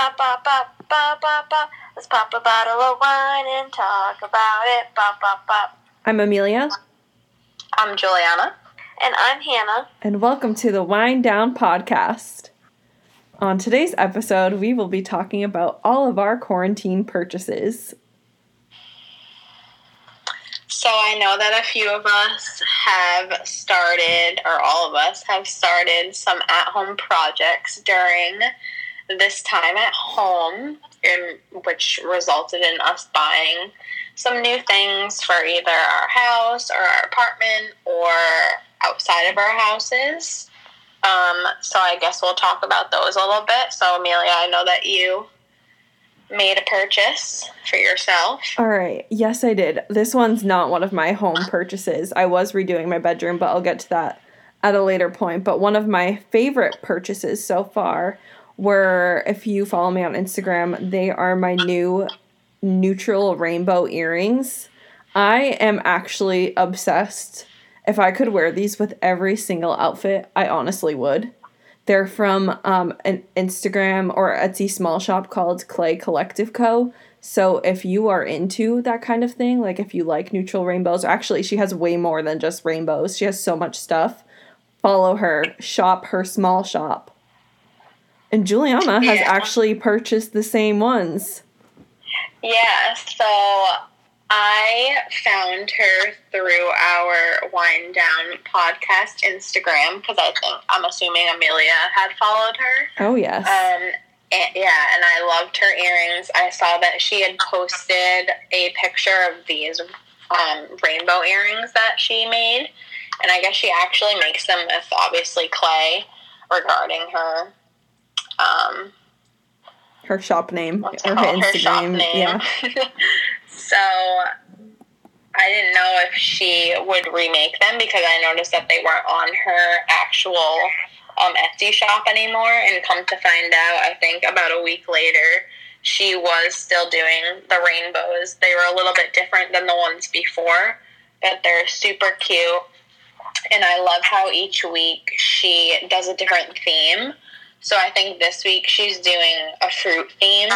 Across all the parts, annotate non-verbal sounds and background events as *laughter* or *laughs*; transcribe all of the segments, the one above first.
Ba ba ba ba ba ba. Let's pop a bottle of wine and talk about it. Ba ba ba. I'm Amelia, I'm Juliana. And I'm Hannah. and welcome to the Wind Down Podcast. On today's episode, we will be talking about all of our quarantine purchases. So I know that a few of us have started, or all of us have started some at home projects during this time at home, in, which resulted in us buying some new things for either our house or our apartment or outside of our houses. Um, so I guess we'll talk about those a little bit. So Amelia, I know that you made a purchase for yourself. All right, yes, I did. This one's not one of my home purchases. I was redoing my bedroom, but I'll get to that at a later point. But one of my favorite purchases so far were, if you follow me on Instagram, they are my new neutral rainbow earrings. I am actually obsessed. If I could wear these with every single outfit, I honestly would. They're from um, an Instagram or Etsy small shop called Clay Collective Co. So if you are into that kind of thing, like if you like neutral rainbows, actually she has way more than just rainbows. She has so much stuff. Follow her, shop her small shop. And Juliana has Yeah. actually purchased the same ones. Yeah, so I found her through our Wind Down podcast Instagram because I think I'm assuming Amelia had followed her. Oh yes. Um, and, yeah, and I loved her earrings. I saw that she had posted a picture of these um, rainbow earrings that she made, and I guess she actually makes them with obviously clay. Regarding her, um, her shop name or her called? Her Instagram. name. Yeah. *laughs* so I didn't know if she would remake them because I noticed that they weren't on her actual um, Etsy shop anymore. And come to find out, I think about a week later, she was still doing the rainbows. They were a little bit different than the ones before, but they're super cute. And I love how each week she does a different theme. So I think this week she's doing a fruit theme.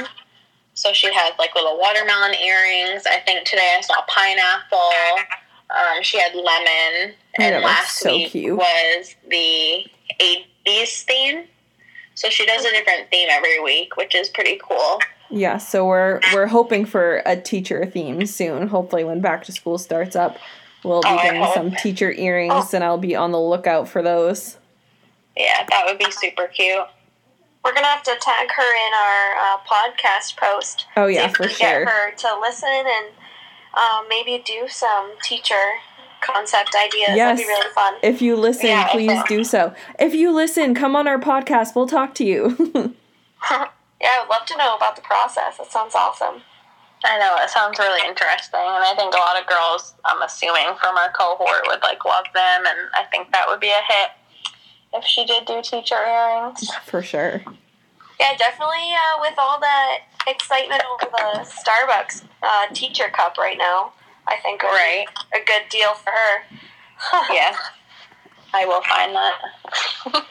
So she has like little watermelon earrings. I think today I saw pineapple. Um, she had lemon. Oh, and last so week cute. was the 80s theme. So she does a different theme every week, which is pretty cool. Yeah, so we're we're hoping for a teacher theme soon. Hopefully when back to school starts up, we'll be Oh, getting some teacher earrings and I'll be on the lookout for those. Yeah, that would be super cute. We're gonna have to tag her in our uh, podcast post. Oh See yeah, if we for can sure. Get her to listen and um, maybe do some teacher concept ideas. Yes. That'd be really fun. If you listen, Yeah, please do so. If you listen, come on our podcast. We'll talk to you. *laughs* *laughs* yeah, I would love to know about the process. That sounds awesome. I know it sounds really interesting, and I think a lot of girls, I'm assuming from our cohort, would like love them, and I think that would be a hit if she did do teacher earrings. for sure. Yeah, definitely. Uh, with all that excitement over the Starbucks uh, teacher cup right now, I think it Right? a good deal for her. *laughs* Yeah, I will find that. *laughs*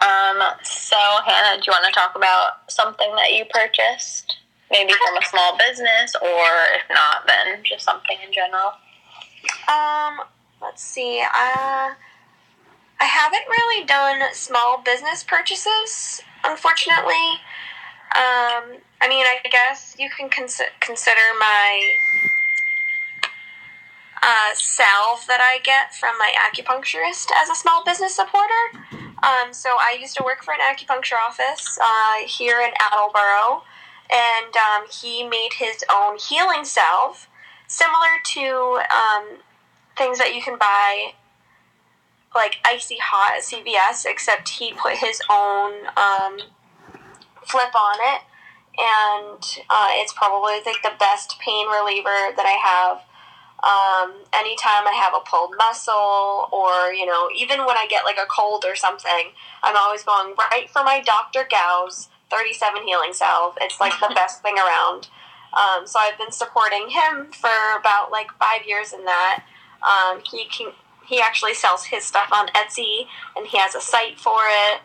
um. So, Hannah, do you want to talk about something that you purchased? Maybe from a small business, or if not, then just something in general. Um, let's see. Uh, I haven't really done small business purchases, unfortunately. Um, I mean, I guess you can cons- consider my uh, salve that I get from my acupuncturist as a small business supporter. Um, so I used to work for an acupuncture office uh, here in Attleboro, and um, he made his own healing salve, similar to um, things that you can buy like icy hot at CVS, except he put his own um, flip on it, and uh, it's probably like the best pain reliever that I have. Um, anytime I have a pulled muscle, or you know, even when I get like a cold or something, I'm always going right for my Dr. Gau's 37 healing salve. It's like the *laughs* best thing around. Um, so I've been supporting him for about like five years in that. Um, he can he actually sells his stuff on Etsy, and he has a site for it.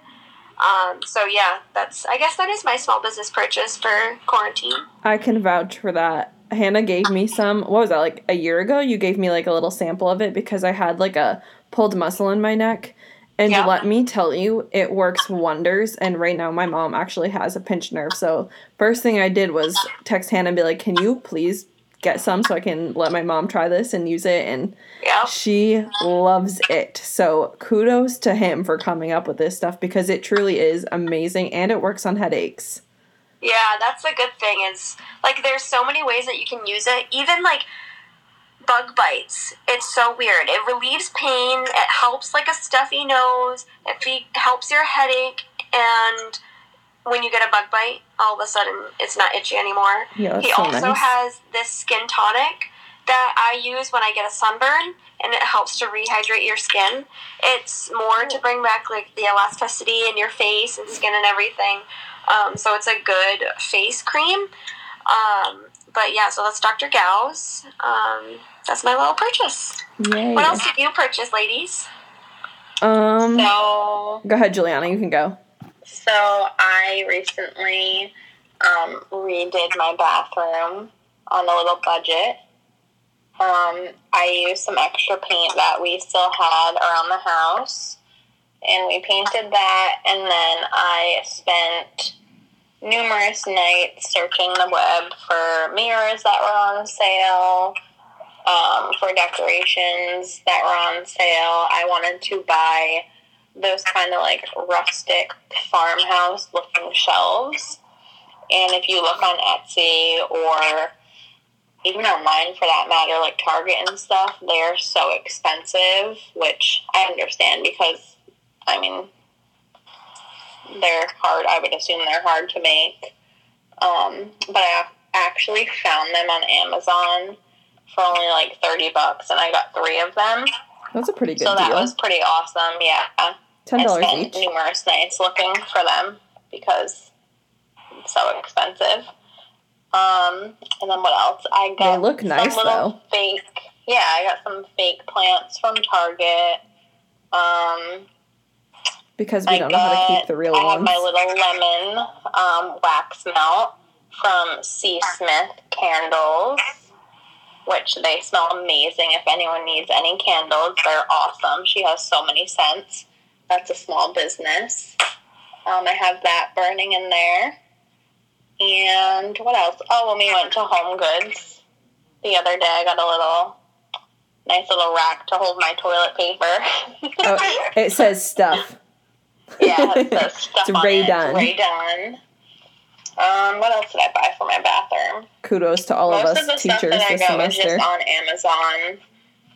Um, so yeah, that's I guess that is my small business purchase for quarantine. I can vouch for that. Hannah gave me some. What was that like a year ago? You gave me like a little sample of it because I had like a pulled muscle in my neck. And Yeah. let me tell you, it works wonders. And right now, my mom actually has a pinched nerve. So, first thing I did was text Hannah and be like, Can you please get some so I can let my mom try this and use it? And Yeah. she loves it. So, kudos to him for coming up with this stuff because it truly is amazing and it works on headaches. Yeah, that's the good thing. Is like there's so many ways that you can use it. Even like bug bites. It's so weird. It relieves pain. It helps like a stuffy nose. It fe- helps your headache. And when you get a bug bite, all of a sudden it's not itchy anymore. Yeah, he so also nice. has this skin tonic that I use when I get a sunburn, and it helps to rehydrate your skin. It's more to bring back like the elasticity in your face and skin and everything. Um, so it's a good face cream. Um, but yeah, so that's Dr. Gauss. Um, that's my little purchase. Yay. What else did you purchase, ladies? Um, So, go ahead, Juliana. You can go. So I recently um, redid my bathroom on a little budget. Um, I used some extra paint that we still had around the house, and we painted that. And then I spent numerous nights searching the web for mirrors that were on sale, um, for decorations that were on sale. I wanted to buy those kind of like rustic farmhouse looking shelves. And if you look on Etsy or even online for that matter, like Target and stuff, they're so expensive, which I understand because, I mean, they're hard. I would assume they're hard to make. Um, but I actually found them on Amazon for only like 30 bucks, and I got three of them. That's a pretty good so that deal. was pretty awesome. Yeah. Ten dollars spent each. numerous nights looking for them because it's so expensive. Um, and then what else? I got They look some nice, little though. Fake, yeah, I got some fake plants from Target. Um, Because we I don't know how to keep the real ones. I have my little lemon um, wax melt from C. Smith Candles, which they smell amazing. If anyone needs any candles, they're awesome. She has so many scents. That's a small business. Um, I have that burning in there. And what else? Oh, when we went to Home Goods the other day, I got a little nice little rack to hold my toilet paper. Oh, *laughs* it says stuff. Yeah, it says *laughs* stuff It's on it. Dunn. Rae Dunn. Um, what else did I buy for my bathroom? Kudos to all Most of of us the stuff teachers that I this got was just on Amazon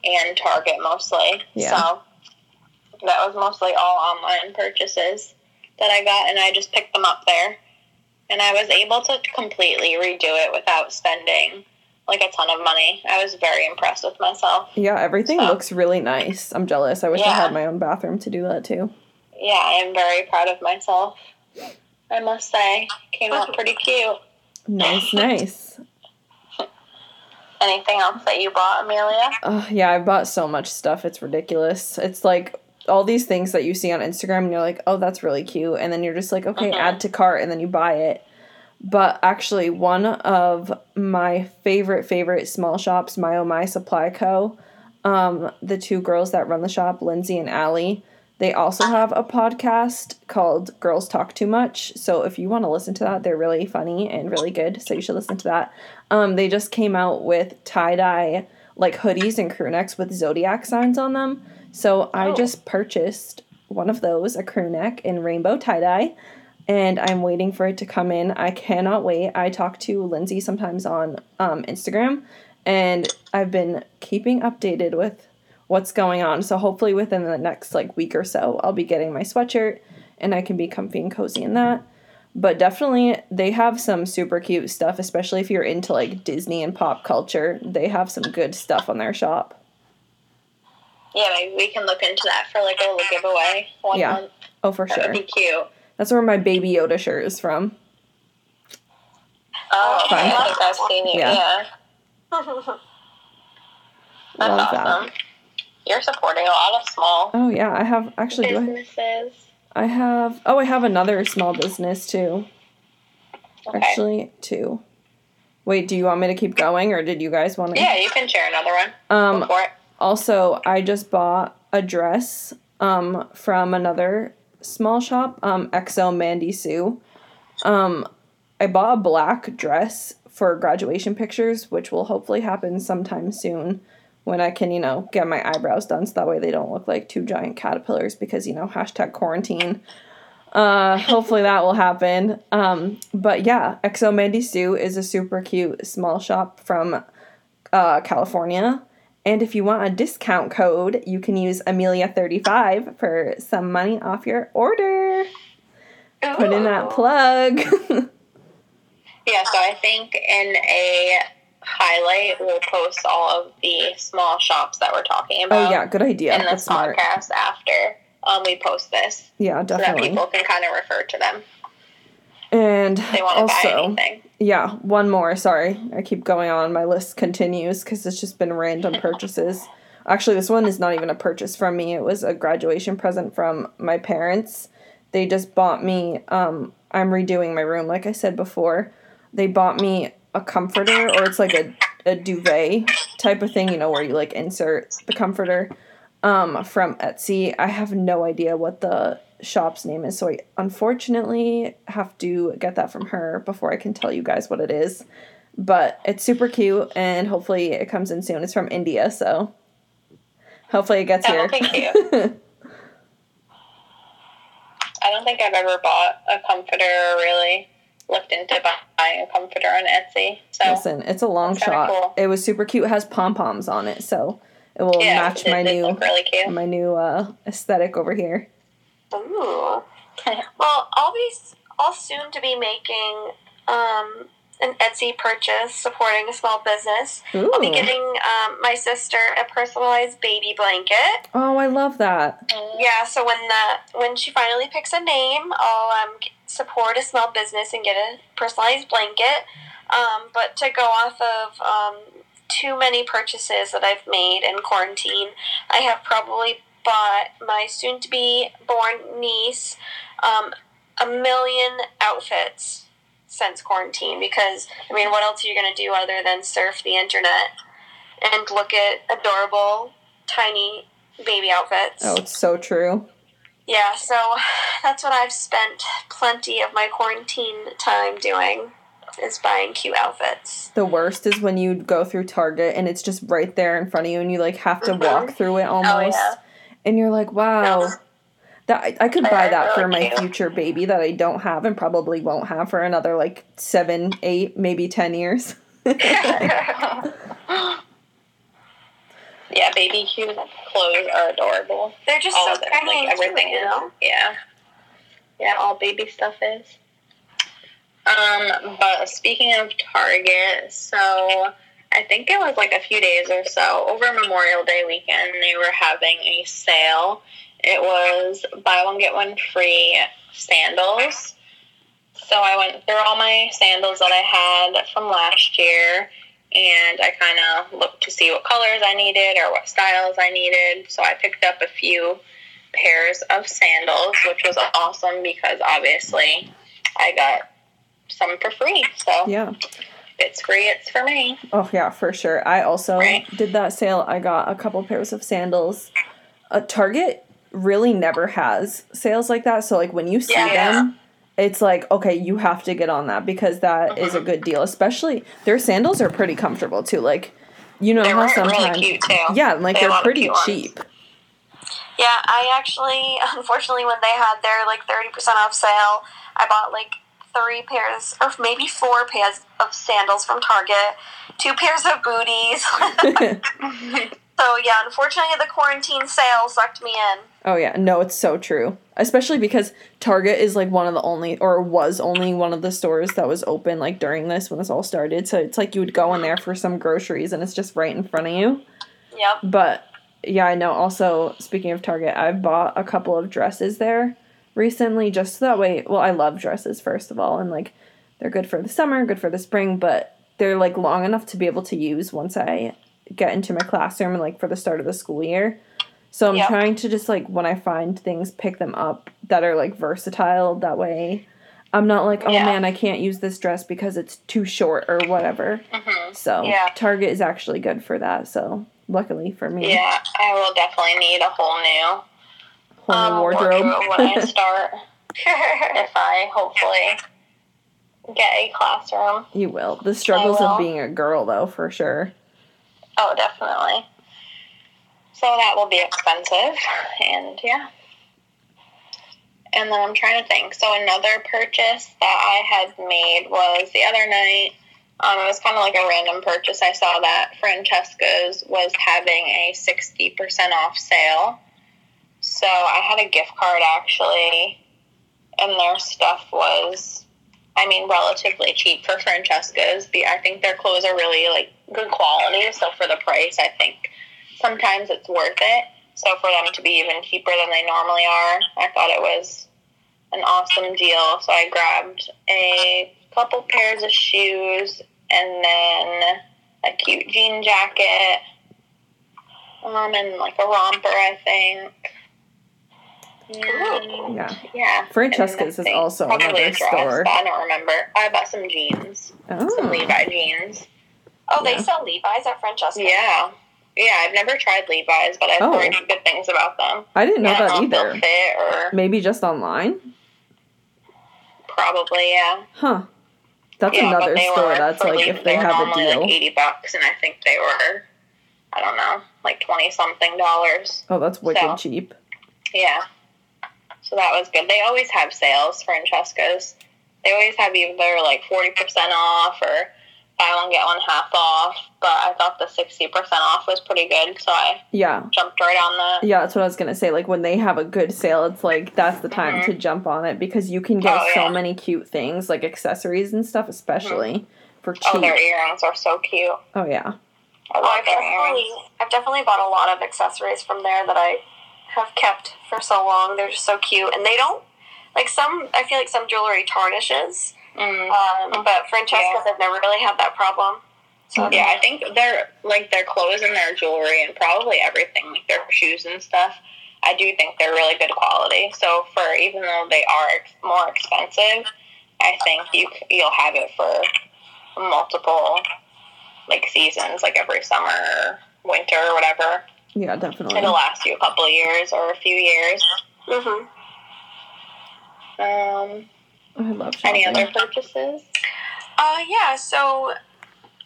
and Target mostly. Yeah. So that was mostly all online purchases that I got, and I just picked them up there. And I was able to completely redo it without spending like a ton of money. I was very impressed with myself. Yeah, everything So- looks really nice. I'm jealous. I wish I had my own bathroom to do that too. Yeah, I am very proud of myself. I must say, came out pretty cute. Nice, nice. *laughs* Anything else that you bought, Amelia? Oh, yeah, I bought so much stuff. It's ridiculous. It's like all these things that you see on Instagram and you're like, oh, that's really cute. And then you're just like, okay, Mhm. add to cart. And then you buy it. But actually, one of my favorite, favorite small shops, My Oh My Supply Co., um, the two girls that run the shop, Lindsay and Allie, they also have a podcast called Girls Talk Too Much. So if you want to listen to that, they're really funny and really good. So you should listen to that. Um, they just came out with tie dye like hoodies and crew necks with zodiac signs on them. So I Oh. just purchased one of those, a crew neck in rainbow tie dye, and I'm waiting for it to come in. I cannot wait. I talk to Lindsay sometimes on um, Instagram, and I've been keeping updated with what's going on. So hopefully within the next like week or so, I'll be getting my sweatshirt, and I can be comfy and cozy in that. But definitely, they have some super cute stuff, especially if you're into like Disney and pop culture. They have some good stuff on their shop. Yeah, maybe we can look into that for like a little giveaway one Yeah, month. Oh, for sure. That'd be cute. That's where my Baby Yoda shirt is from. Oh, Fun. I think I've seen you. Yeah. Yeah, *laughs* that's Love that. You're supporting a lot of small Oh yeah, I have actually. Do I, businesses. I have oh I have another small business too. Okay. Actually, two. Wait, do you want me to keep going or did you guys want to Yeah, you can share another one. Um Go for it. Also I just bought a dress um from another small shop, um XO Mandy Sue. Um I bought a black dress for graduation pictures, which will hopefully happen sometime soon when I can, you know, get my eyebrows done so that way they don't look like two giant caterpillars because, you know, hashtag quarantine. Uh, hopefully that will happen. Um, but yeah, XO Mandy Sue is a super cute small shop from uh, California. And if you want a discount code, you can use Amelia35 for some money off your order. Put in that plug. *laughs* Yeah, so I think in a highlight we'll post all of the small shops that we're talking about oh yeah, good idea. in That's this smart. podcast after um, we post this, Yeah, so that definitely. people can kind of refer to them And if they want to buy also, yeah, one more. Sorry, I keep going on. My list continues because it's just been random *laughs* purchases. Actually, this one is not even a purchase from me. It was a graduation present from my parents. They just bought me. Um, I'm redoing my room, like I said before. They bought me a comforter, or it's like a a duvet type of thing, you know, where you like insert the comforter. Um, from Etsy. I have no idea what the shop's name is, so I unfortunately have to get that from her before I can tell you guys what it is. But it's super cute, and hopefully it comes in soon. It's from India, so hopefully it gets That'll here. be cute. *laughs* I don't think I've ever bought a comforter or really looked into buying a comforter on Etsy. So Listen, it's a long shot. cool. It was super cute. It has pom poms on it, so it will yeah, match it my new really cute. my new uh, aesthetic over here. Ooh. Well, I'll be I'll soon to be making um, an Etsy purchase supporting a small business. Ooh. I'll be getting um, my sister a personalized baby blanket. Oh, I love that. Yeah, so when the when she finally picks a name, I'll um, support a small business and get a personalized blanket. Um, but to go off of um, too many purchases that I've made in quarantine, I have probably bought my soon to be born niece um, a million outfits since quarantine because I mean, what else are you gonna do other than surf the internet and look at adorable tiny baby outfits? Oh, it's so true. Yeah, so that's what I've spent plenty of my quarantine time doing is buying cute outfits. The worst is when you go through Target and it's just right there in front of you and you like have to walk through it almost. Mm-hmm. Oh, yeah. And you're like, wow. Yeah. That I, I could buy that for my future baby that I don't have and probably won't have for another like seven, eight, maybe ten years. *laughs* yeah, baby cute clothes are adorable. They're just all so of it, like everything you is. know? Yeah, yeah, all baby stuff is. Um, but speaking of Target, so I think it was like a few days or so over Memorial Day weekend, they were having a sale. It was buy one get one free sandals. So I went through all my sandals that I had from last year and I kind of looked to see what colors I needed or what styles I needed. So I picked up a few pairs of sandals, which was awesome because obviously I got some for free. So yeah. It's free, it's for me. Oh yeah, for sure. I also Right. did that sale. I got a couple pairs of sandals. A Target really never has sales like that. So like when you see Yeah. them, it's like okay, you have to get on that because that is a mm-hmm. good deal. Especially their sandals are pretty comfortable too. Like you know They how sometimes really cute too. yeah, like they they're pretty ones. cheap. Yeah, I actually, *laughs* unfortunately, when they had their like 30% off sale, I bought like three pairs, or maybe four pairs of sandals from Target, two pairs of booties. *laughs* so, yeah, unfortunately, the quarantine sale sucked me in. Oh yeah, no, it's so true. Especially because Target is like one of the only or was only one of the stores that was open like during this when this all started. So it's like you would go in there for some groceries and it's just right in front of you. Yep. But yeah, I know also speaking of Target, I've bought a couple of dresses there recently just so that way well, I love dresses first of all and like they're good for the summer, good for the spring, but they're like long enough to be able to use once I get into my classroom and like for the start of the school year. So I'm Yep. trying to just like when I find things, pick them up that are like versatile. That way, I'm not like, oh Yeah. man, I can't use this dress because it's too short or whatever. hmm So Yeah. Target is actually good for that. So luckily for me, Yeah, I will definitely need a whole new whole new um, wardrobe. when *laughs* I start. if I hopefully get a classroom. you will. The struggles will. of being a girl, though, for sure. Oh, definitely. So that will be expensive, and yeah. And then I'm trying to think. So another purchase that I had made was the other night. Um, it was kind of like a random purchase. I saw that Francesca's was having a sixty percent off sale. So I had a gift card actually, and their stuff was, I mean, relatively cheap for Francesca's. I think their clothes are really like good quality. So for the price, I think sometimes it's worth it. So for them to be even cheaper than they normally are, I thought it was an awesome deal. So I grabbed a couple pairs of shoes and then a cute jean jacket, um, and like a romper, I think. And, Yeah. yeah. Francesca's is also probably another a dress, store. but I don't remember. I bought some jeans, some Oh, Levi jeans. oh, they sell Levi's at Francesca. Yeah. Yeah, I've never tried Levi's, but I've Oh. heard good things about them. I didn't know I don't that know if either. fit or Maybe just online? probably, yeah. Huh. That's yeah, another store that's like Le- if they were have a normally deal. like eighty bucks, and I think they were, I don't know, like twenty something dollars. Oh, that's wicked So. cheap. Yeah. So that was good. They always have sales, Francesca's. They always have either like forty percent off or buy one get one half off. But I thought the sixty percent off was pretty good, so I Yeah. jumped right on that. Yeah, that's what I was gonna say. Like when they have a good sale, it's like that's the time Mhm. to jump on it because you can get Oh, so yeah. many cute things, like accessories and stuff, especially for cheap. Oh, their earrings are so cute. oh yeah. I love I've definitely. I've definitely bought a lot of accessories from there that I have kept for so long. They're just so cute, and they don't like some. I feel like some jewelry tarnishes, Mm. um, but Francesca's have never really had that problem. So Yeah, I think their like their clothes and their jewelry and probably everything, like their shoes and stuff. I do think they're really good quality. So for even though they are ex- more expensive, I think you you'll have it for multiple like seasons, like every summer, winter, or whatever. Yeah, definitely. It'll last you a couple of years or a few years. hmm Um, I love shopping. any other purchases? Uh, yeah, so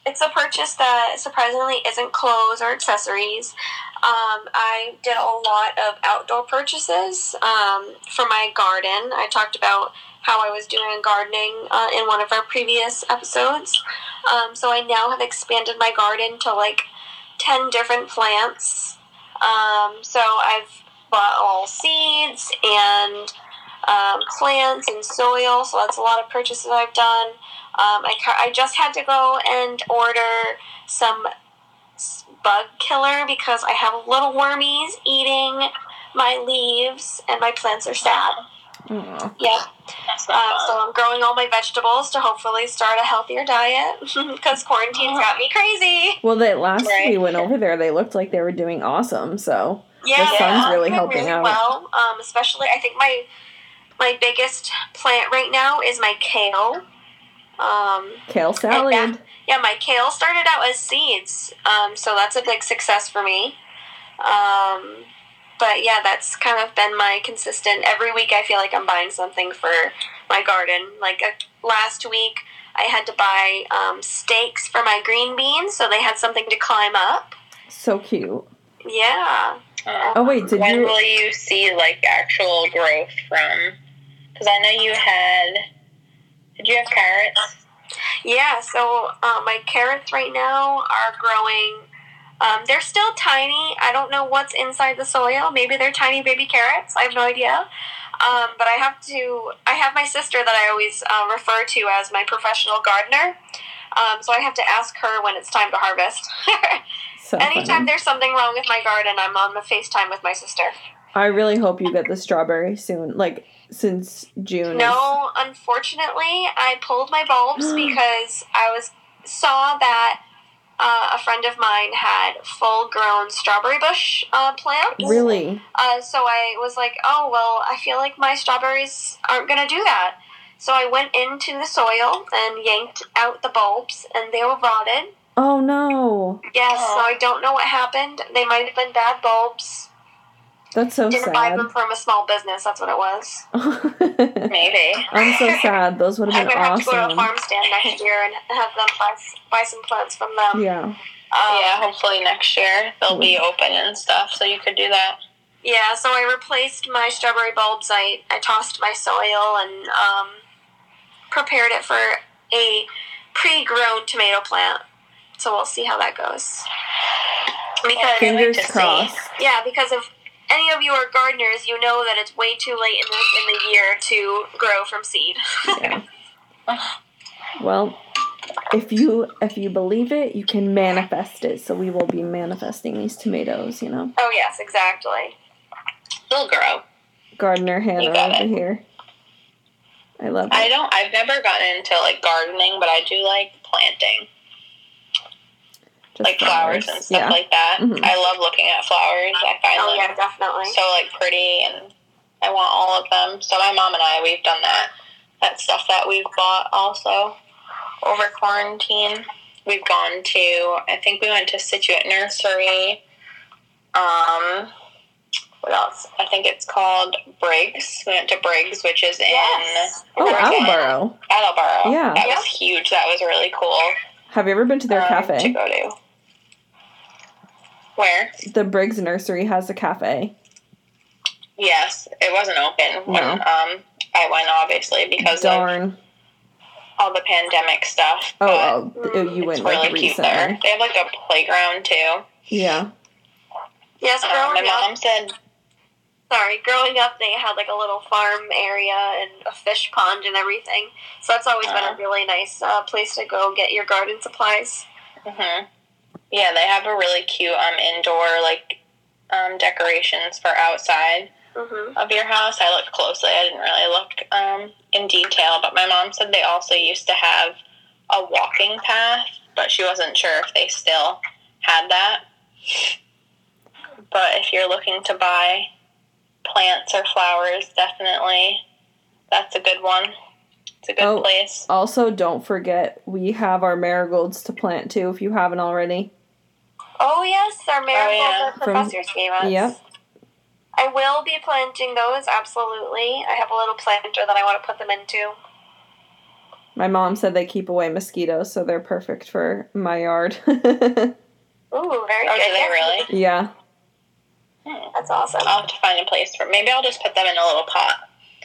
it's a purchase that surprisingly isn't clothes or accessories. Um, I did a lot of outdoor purchases um, for my garden. I talked about how I was doing gardening uh, in one of our previous episodes. Um, so I now have expanded my garden to like 10 different plants. Um, so I've bought all seeds and um, plants and soil. So that's a lot of purchases I've done. Um, I, I just had to go and order some bug killer because I have little wormies eating my leaves and my plants are sad. Aw. Yeah. Uh, so. I'm growing all my vegetables to hopefully start a healthier diet *laughs* because quarantine's got me crazy. Well, that last Right. we went over there, they looked like they were doing awesome. So Yeah, sun's I'm really helping out. Well, um, especially I think my my biggest plant right now is my kale. Um, kale salad. yeah, my kale started out as seeds, um, so that's a big success for me. Um, but yeah, that's kind of been my consistent. Every week, I feel like I'm buying something for my garden. Like uh, last week, I had to buy um, stakes for my green beans, so they had something to climb up. So cute. Yeah. Uh, Oh wait, did when you? will you see like actual growth from? Because I know you had. Did you have carrots? Yeah, so uh, my carrots right now are growing. Um, they're still tiny. I don't know what's inside the soil. Maybe they're tiny baby carrots. I have no idea. Um, but I have to. I have my sister that I always uh, refer to as my professional gardener. Um, so I have to ask her when it's time to harvest. *laughs* So Anytime funny. there's something wrong with my garden, I'm on the FaceTime with my sister. I really hope you get the strawberry soon. Like since June. is- No, unfortunately, I pulled my bulbs *gasps* because I was saw that uh, a friend of mine had full grown strawberry bush uh, plants. Really? Uh, so I was like, oh, well, I feel like my strawberries aren't going to do that. So I went into the soil and yanked out the bulbs, and they were rotted. Oh no. Yes, so I don't know what happened. They might have been bad bulbs. That's so Didn't buy sad. them from a small business. That's what it was. *laughs* Maybe. I'm so sad. Those would I'm have been *laughs* gonna have to go to a awesome. farm stand next year and have them buy, buy some plants from them. Yeah. Um, yeah, hopefully next year they'll be open and stuff, so you could do that. Yeah, so I replaced my strawberry bulbs. I, I tossed my soil and um, prepared it for a pre grown tomato plant. So we'll see how that goes. Because, Can't wait Fingers to see. crossed. yeah, because if any of you are gardeners, you know that it's way too late in the, in the year to grow from seed. *laughs* Yeah. Well, if you if you believe it, you can manifest it. So we will be manifesting these tomatoes, you know. oh, yes, exactly. They'll grow. Gardener Hannah over it. here. I love it. I don't. I've never gotten into like gardening, but I do like planting, like flowers, and stuff yeah. like that. Mhm. I love looking at flowers. I find Oh, them yeah, definitely. so like pretty, and I want all of them. So my mom and I, we've done that. That stuff that we've bought also over quarantine. We've gone to. I think we went to Situate Nursery. Um, what else? I think it's called Briggs. We went to Briggs, which is in Yes. Oh, Attleboro. Attleboro. Yeah. that Yep. was huge. That was really cool. Have you ever been to their um, to cafe? go to. Where? The Briggs Nursery has a cafe. Yes, it wasn't open when No. um I went obviously because of Darn. all the pandemic stuff. Oh, but oh, you it's went like really cute there. recently. They have like a playground too. Yeah. Yes, Um, my growing up, mom said, sorry, growing up, they had like a little farm area and a fish pond and everything. So that's always been Uh. a really nice uh, place to go get your garden supplies. hmm "Yeah, they have a really cute um indoor like um decorations for outside hmm of your house." I looked closely. I didn't really look um in detail, but my mom said they also used to have a walking path, but she wasn't sure if they still had that. But if you're looking to buy plants or flowers, definitely that's a good one. It's a good Oh. place. Also, don't forget we have our marigolds to plant too. If you haven't already. Oh yes, our marigolds yeah. our From- professors gave us. Yep. I will be planting those. Absolutely, I have a little planter that I want to put them into. My mom said they keep away mosquitoes, so they're perfect for my yard. *laughs* Ooh, very Oh, good. do they really? yeah. Hmm. That's awesome. I'll have to find a place for. Maybe I'll just put them in a little pot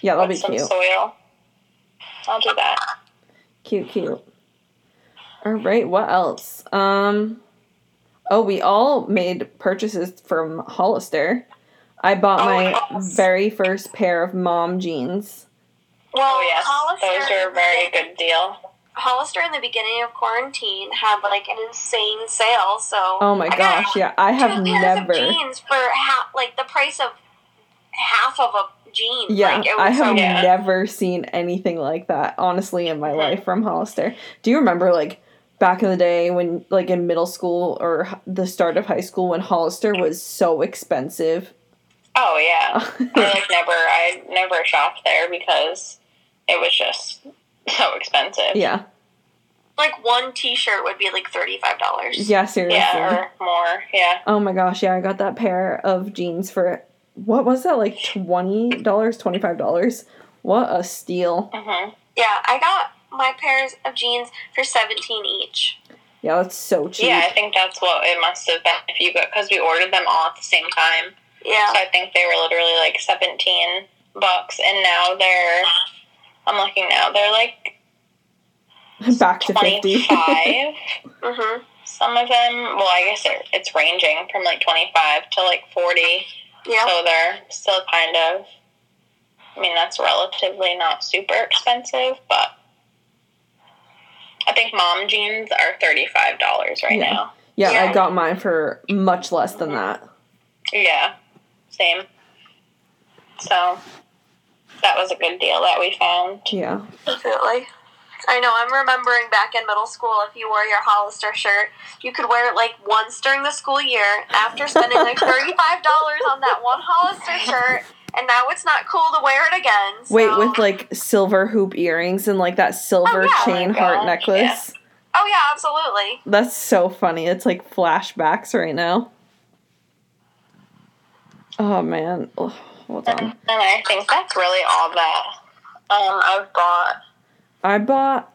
Yeah, that'll be with some cute. soil. I'll do that. Cute, cute. All right, what else? Um Oh, we all made purchases from Hollister. I bought Oh, my yes. very first pair of mom jeans. well, Oh yes, Hollister, those are a very good deal. Hollister in the beginning of quarantine had like an insane sale. So Oh my I gosh, yeah. I have two pairs never of jeans for half, like the price of half of a jean. Yeah, like, it was I have so never seen anything like that, honestly, in my Mhm. life from Hollister. Do you remember, like, back in the day when, like, in middle school or the start of high school when Hollister was so expensive? Oh yeah, *laughs* I like never. I never shopped there because it was just so expensive. yeah, like one T-shirt would be like thirty five dollars. yeah, seriously. Yeah, or more. Yeah. oh my gosh, yeah, I got that pair of jeans for, what was that, like $20, $25? What a steal. hmm Yeah, I got my pairs of jeans for seventeen each. Yeah, that's so cheap. Yeah, I think that's what it must have been if you got because we ordered them all at the same time. Yeah. So I think they were literally like seventeen bucks, and now they're. I'm looking now. They're like *laughs* Back to 50. twenty five. *laughs* hmm Some of them. Well, I guess it, it's ranging from like twenty five to like forty. Yeah. So they're still kind of. I mean, that's relatively not super expensive, but I think mom jeans are thirty five dollars right Yeah. now. yeah, yeah, I got mine for much less than that. Yeah, same. So that was a good deal that we found. Yeah. Definitely. I know. I'm remembering back in middle school, if you wore your Hollister shirt, you could wear it like once during the school year after spending like *laughs* thirty-five dollars on that one Hollister shirt, and now it's not cool to wear it again. So. Wait, with like silver hoop earrings and like that silver Oh, yeah. chain Oh my heart gosh, necklace. Oh yeah, absolutely. That's so funny. It's like flashbacks right now. Oh man. Ugh, hold And, on. and I think that's really all that um, I've bought. I bought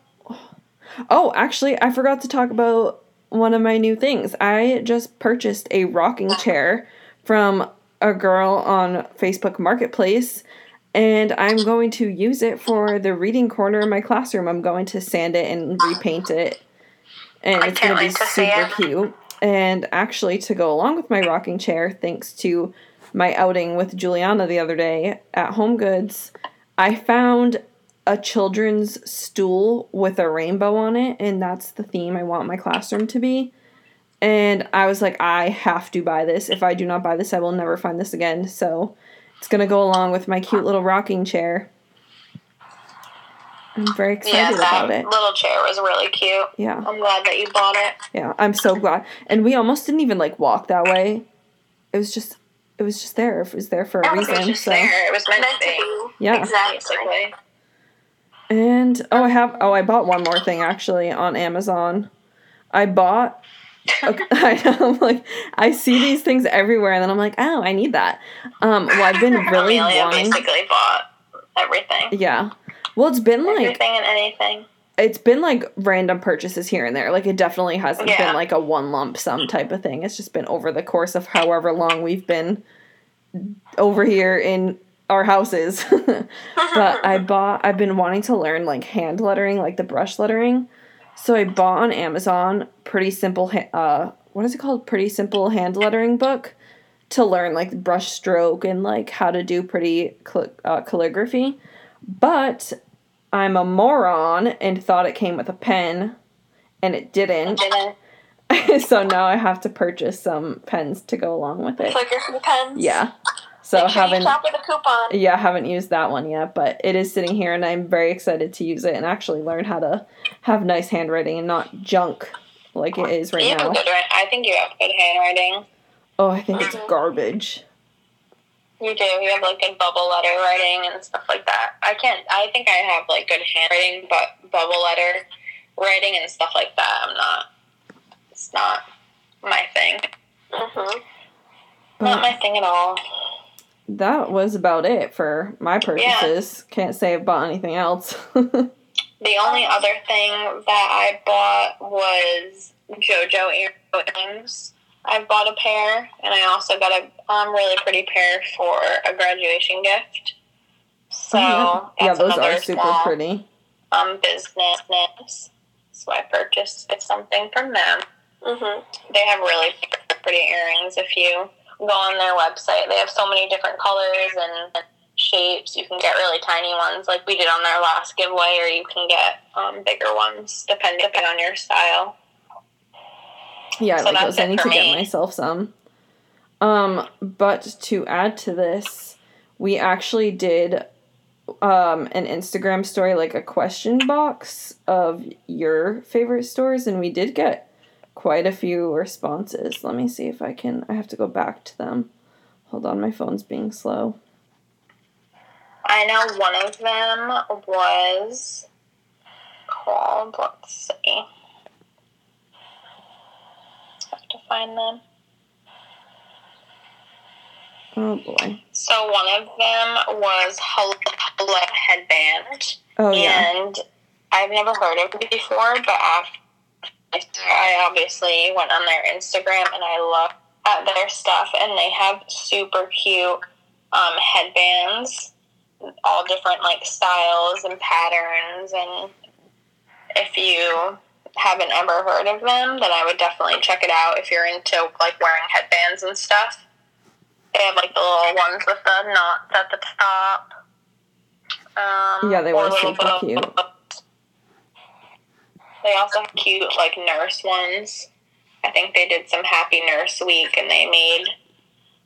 Oh, actually, I forgot to talk about one of my new things. I just purchased a rocking chair from a girl on Facebook Marketplace and I'm going to use it for the reading corner in my classroom. I'm going to sand it and repaint it. And I it's going to be wait to see super cute. And actually, to go along with my rocking chair, thanks to my outing with Juliana the other day at Home Goods, I found a children's stool with a rainbow on it, and that's the theme I want my classroom to be. And I was like, I have to buy this. If I do not buy this, I will never find this again. So it's gonna go along with my cute little rocking chair. I'm very excited Yeah, about it. That little chair was really cute. Yeah, I'm glad that you bought it. yeah. I'm so glad. And we almost didn't even like walk that way. It was just, it was just there. It was there for a It was reason. just So there. It was meant, Meant to to be. yeah. Exactly. And oh, I have oh, I bought one more thing actually on Amazon. I bought. Okay, *laughs* I know, I'm like I see these things everywhere, and then I'm like, oh, I need that. Um, well, I've been *laughs* really Amelia wanting. basically bought everything. Yeah. Well, it's been like everything and anything. it's been like random purchases here and there. Like it definitely hasn't Yeah. been like a one lump sum type of thing. It's just been over the course of however long we've been over here in our houses. *laughs* but I bought I've been wanting to learn like hand lettering, like the brush lettering. So I bought on Amazon pretty simple ha- uh what is it called? Pretty simple hand lettering book to learn like brush stroke and like how to do pretty cal- uh, calligraphy. But I'm a moron and thought it came with a pen and it didn't. Didn't. *laughs* so now I have to purchase some pens to go along with it. Calligraphy pens. Yeah. So Make sure haven't shop with coupon. yeah, haven't used that one yet, but it is sitting here and I'm very excited to use it and actually learn how to have nice handwriting and not junk like it is right you have now. good. ri- I think you have good handwriting. Oh, I think it's Mhm. garbage. You do. You have like good bubble letter writing and stuff like that. I can't. I think I have like good handwriting, but bubble letter writing and stuff like that, I'm not. It's not my thing. hmm not my thing at all. That was about it for my purchases. Can't say I bought anything else. *laughs* The only other thing that I bought was JoJo earrings. I bought a pair, and I also got a um, really pretty pair for a graduation gift. So yeah, that's those are super small, pretty. Um, business. So I purchased something from them. hmm They have really pretty earrings. If you go on their website, they have so many different colors and shapes. You can get really tiny ones, like we did on their last giveaway, or you can get um, bigger ones, depending on your style. Yeah, I So like that's those. I need to get myself some. Um, but to add to this, we actually did um an Instagram story, like a question box of your favorite stores, and we did get quite a few responses. Let me see if I can. I have to go back to them. Hold on, my phone's being slow. I know one of them was called, let's see. Have to find them. Oh boy. So one of them was Hello Hello Headband. Oh yeah. and I've never heard of it before, but after I obviously went on their Instagram and I looked at their stuff, and they have super cute um, headbands, all different like styles and patterns. And if you haven't ever heard of them, then I would definitely check it out if you're into like wearing headbands and stuff. They have like the little ones with the knots at the top. Um, Yeah, they were super cute. Bows. They also have cute like nurse ones. I think they did some Happy Nurse Week and they made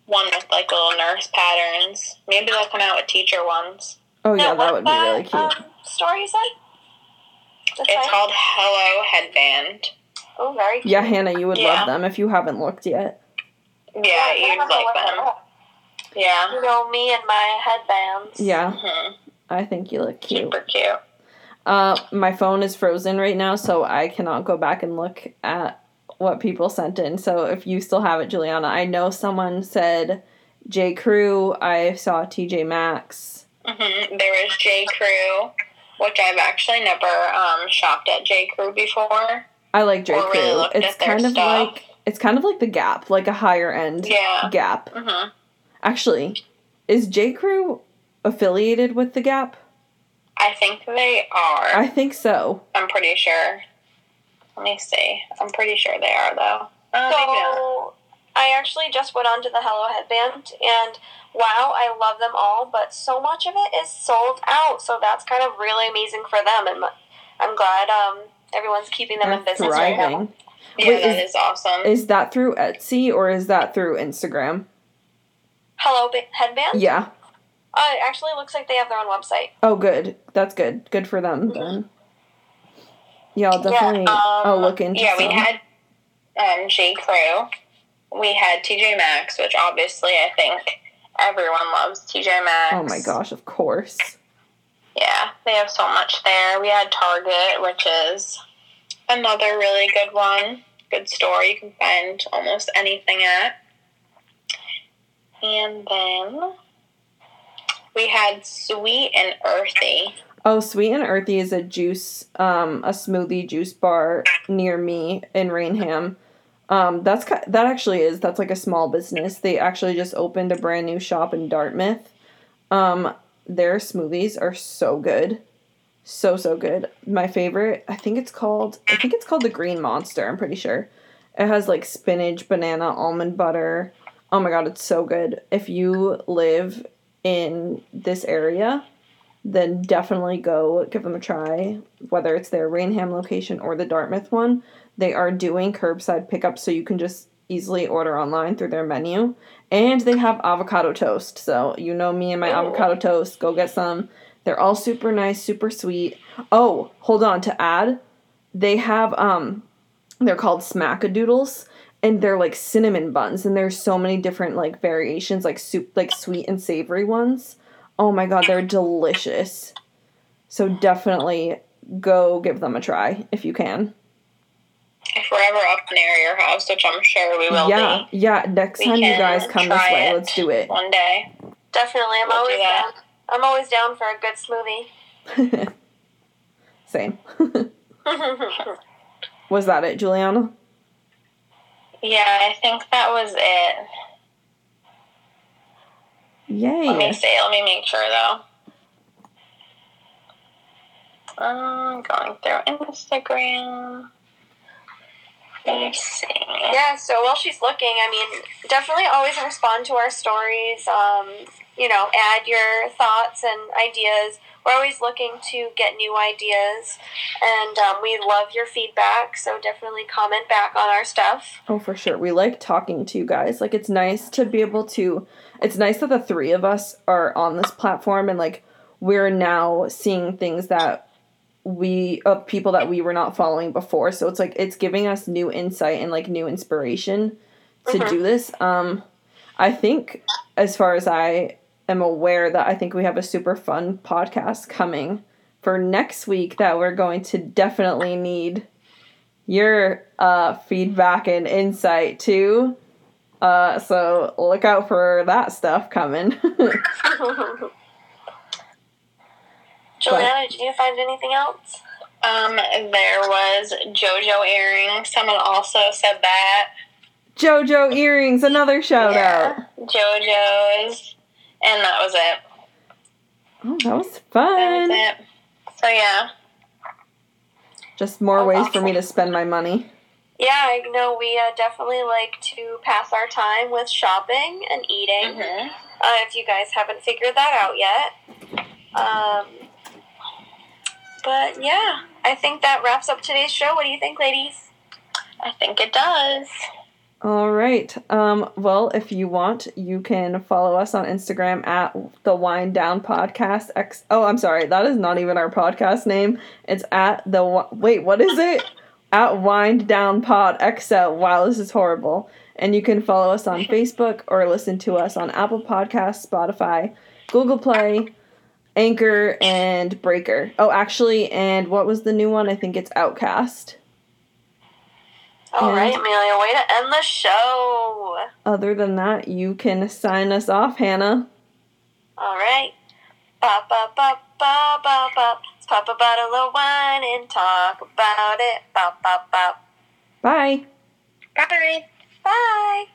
one with like little nurse patterns. Maybe they'll come out with teacher ones. Oh yeah, Now, that what's would be really cute. Um, story you said? The It's site? called Hello Headband. Oh, very cute. Yeah, Hannah, you would Yeah. love them if you haven't looked yet. Yeah, Yeah, you'd like look them. Yeah. You know me and my headbands. Yeah, hmm I think you look cute. Super cute. Uh, my phone is frozen right now, so I cannot go back and look at what people sent in. So if you still have it, Juliana, I know someone said J. Crew. I saw TJ Maxx. hmm There is J. Crew, which I've actually never um, shopped at J. Crew before. I like J. Or really Crew. It's kind of stuff. like it's kind of like the Gap, like a higher end Yeah. Gap. hmm Actually, is J. Crew affiliated with the Gap? I think they are. I think so. I'm pretty sure. Let me see. I'm pretty sure they are though. Uh. So I actually just went onto the Hello Headband, and wow, I love them all, but so much of it is sold out. So that's kind of really amazing for them, and I'm glad um, everyone's keeping them They're in business right now. thriving. Yeah, Wait, that is- is, awesome. Is that through Etsy or is that through Instagram? Hello ba- Headband. Yeah. Uh, it actually looks like they have their own website. Oh, good. That's good. Good for them then. Yeah, I'll definitely. Um, I'll look into. Yeah, we had um, J. Crew. We had TJ Maxx, which obviously I think everyone loves TJ Maxx. Oh my gosh! Of course. Yeah, they have so much there. We had Target, which is another really good one. Good store you can find almost anything at. And then we had Sweet and Earthy. Oh, Sweet and Earthy is a juice, um, a smoothie juice bar near me in Raynham. Um, that's that actually is that's like a small business. They actually just opened a brand new shop in Dartmouth. Um, their smoothies are so good, so so good. My favorite, I think it's called, I think it's called the Green Monster. I'm pretty sure. It has like spinach, banana, almond butter. Oh my god, it's so good. If you live in this area, then definitely go give them a try. Whether it's their Raynham location or the Dartmouth one, they are doing curbside pickup, so you can just easily order online through their menu. And they have avocado toast, so you know me and my Ooh. avocado toast. Go get some. They're all super nice, super sweet. Oh, hold on to add, they have um, they're called smackadoodles. And they're like cinnamon buns, and there's so many different like variations, like soup, like sweet and savory ones. Oh my god, they're delicious. So definitely go give them a try if you can. If we're ever up near your house, which I'm sure we will yeah, yeah. Next time you guys come this way, let's do it. one day. Definitely, I'm We'll always that. down. I'm always down for a good smoothie. *laughs* Same. *laughs* *laughs* Was that it, Juliana? Yeah, I think that was it. Yay. Let me Yay. see. Let me make sure though. Um, going through Instagram. Let me see. yeah. So while she's looking, I mean, definitely always respond to our stories. Um, you know, add your thoughts and ideas. We're always looking to get new ideas, and um, we love your feedback. So definitely comment back on our stuff. Oh, for sure. We like talking to you guys. Like, it's nice to be able to. It's nice that the three of us are on this platform and, like, we're now seeing things that we, of people that we were not following before. So it's like, it's giving us new insight and, like, new inspiration to Mhm. do this. Um, I think, as far as I am aware, that I think we have a super fun podcast coming for next week that we're going to definitely need your uh, feedback and insight too. Uh, so look out for that stuff coming. *laughs* Juliana, did you find anything else? Um, there was JoJo earrings. Someone also said that. JoJo earrings, another shout Yeah. out. JoJo's, and that was it. Oh, that was That fun. was it. So yeah, Just more Oh, ways for me to spend my money. Yeah, I know we uh, definitely like to pass our time with shopping and eating. hmm Uh, if you guys haven't figured that out yet. Um, but yeah, I think that wraps up today's show. What do you think, ladies? I think it does. All right. Um, well, if you want, you can follow us on Instagram at the Wind Down Podcast. X. Oh, I'm sorry. That is not even our podcast name. It's at the wait. What is it? *laughs* at Wind Down Pod XL. Wow, this is horrible. And you can follow us on Facebook or listen to us on Apple Podcasts, Spotify, Google Play, Anchor, and Breaker. Oh, actually, and what was the new one? I think it's Outcast. All And- right, Amelia, way to end the show. Other than that, you can sign us off, Hannah. All right. Pop, pop, pop, pop, pop, pop. Let's pop a bottle of wine and talk about it. Pop, pop, pop. Bye. Bye. Bye.